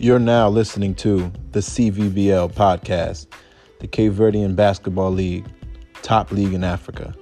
You're now listening to the CVBL podcast, the Cape Verdean Basketball League, top league in Africa.